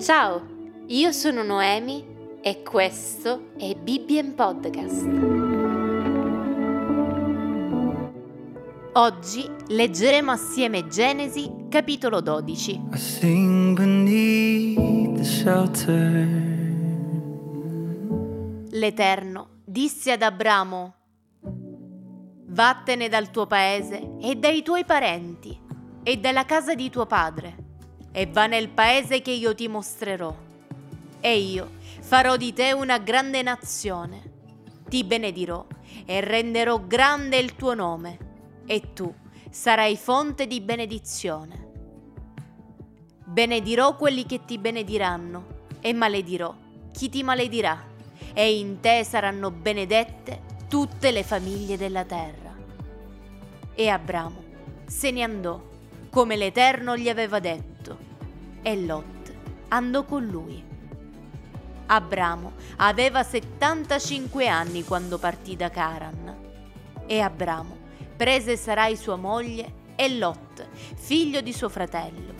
Ciao, io sono Noemi e questo è Bibbien Podcast. Oggi leggeremo assieme Genesi capitolo 12. I sing beneath the shelter. L'Eterno disse ad Abramo, Vattene dal tuo paese e dai tuoi parenti e dalla casa di tuo padre e va nel paese che io ti mostrerò. E io farò di te una grande nazione. Ti benedirò e renderò grande il tuo nome e tu sarai fonte di benedizione. Benedirò quelli che ti benediranno e maledirò chi ti maledirà e in te saranno benedette tutte le famiglie della terra. E Abramo se ne andò come l'Eterno gli aveva detto e Lot andò con lui. Abramo aveva 75 anni quando partì da Caran e Abramo prese Sarai sua moglie e Lot, figlio di suo fratello,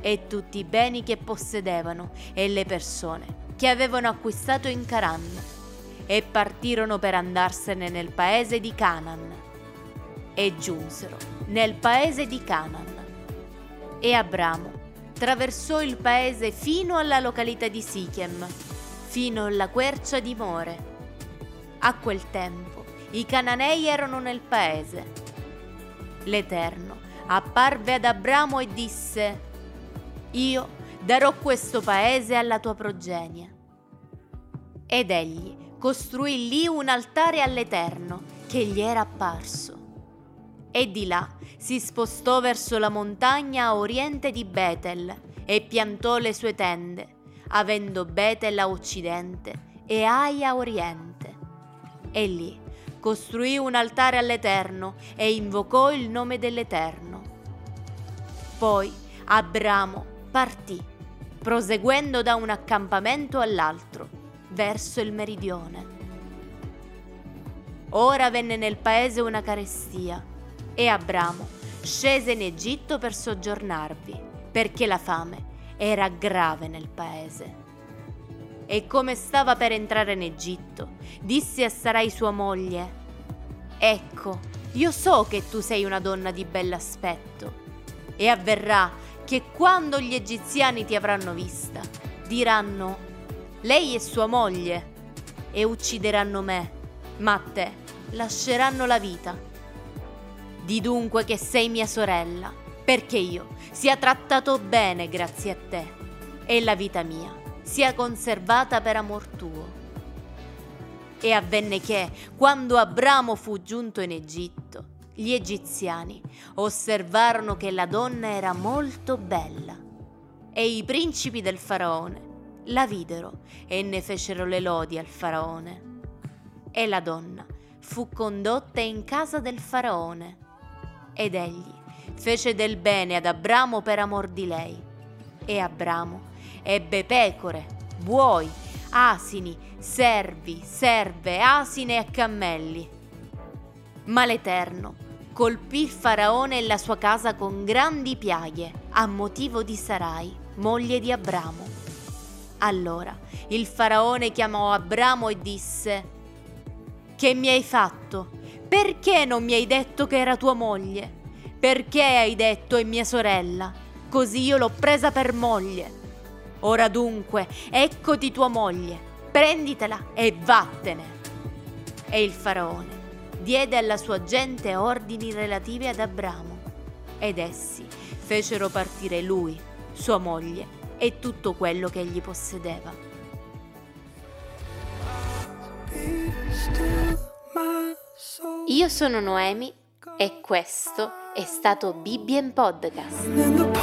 e tutti i beni che possedevano e le persone che avevano acquistato in Caran e partirono per andarsene nel paese di Canaan e giunsero nel paese di Canaan. E Abramo attraversò il paese fino alla località di Sichem, fino alla quercia di More. A quel tempo i cananei erano nel paese. L'Eterno apparve ad Abramo e disse, Io darò questo paese alla tua progenie. Ed egli costruì lì un altare all'Eterno che gli era apparso. E di là si spostò verso la montagna a oriente di Betel e piantò le sue tende, avendo Betel a occidente e Ai a oriente. E lì costruì un altare all'Eterno e invocò il nome dell'Eterno. Poi Abramo partì, proseguendo da un accampamento all'altro, verso il meridione. Ora venne nel paese una carestia e Abramo scese in Egitto per soggiornarvi, perché la fame era grave nel paese. E come stava per entrare in Egitto, disse a Sarai sua moglie, Ecco, io so che tu sei una donna di bell'aspetto, e avverrà che quando gli egiziani ti avranno vista, diranno, lei è sua moglie, e uccideranno me, ma a te lasceranno la vita. Di dunque che sei mia sorella, perché io sia trattato bene grazie a te, e la vita mia sia conservata per amor tuo. E avvenne che, quando Abramo fu giunto in Egitto, gli egiziani osservarono che la donna era molto bella. E i principi del faraone la videro e ne fecero le lodi al faraone. E la donna fu condotta in casa del faraone. Ed egli fece del bene ad Abramo per amor di lei. E Abramo ebbe pecore, buoi, asini, servi, serve, asine e cammelli. Ma l'Eterno colpì il faraone e la sua casa con grandi piaghe a motivo di Sarai, moglie di Abramo. Allora il faraone chiamò Abramo e disse, Che mi hai fatto? Perché non mi hai detto che era tua moglie? Perché hai detto è mia sorella? Così io l'ho presa per moglie. Ora dunque, eccoti tua moglie, prenditela e vattene. E il faraone diede alla sua gente ordini relativi ad Abramo, ed essi fecero partire lui, sua moglie e tutto quello che egli possedeva. Io sono Noemi e questo è stato Bibbien Podcast.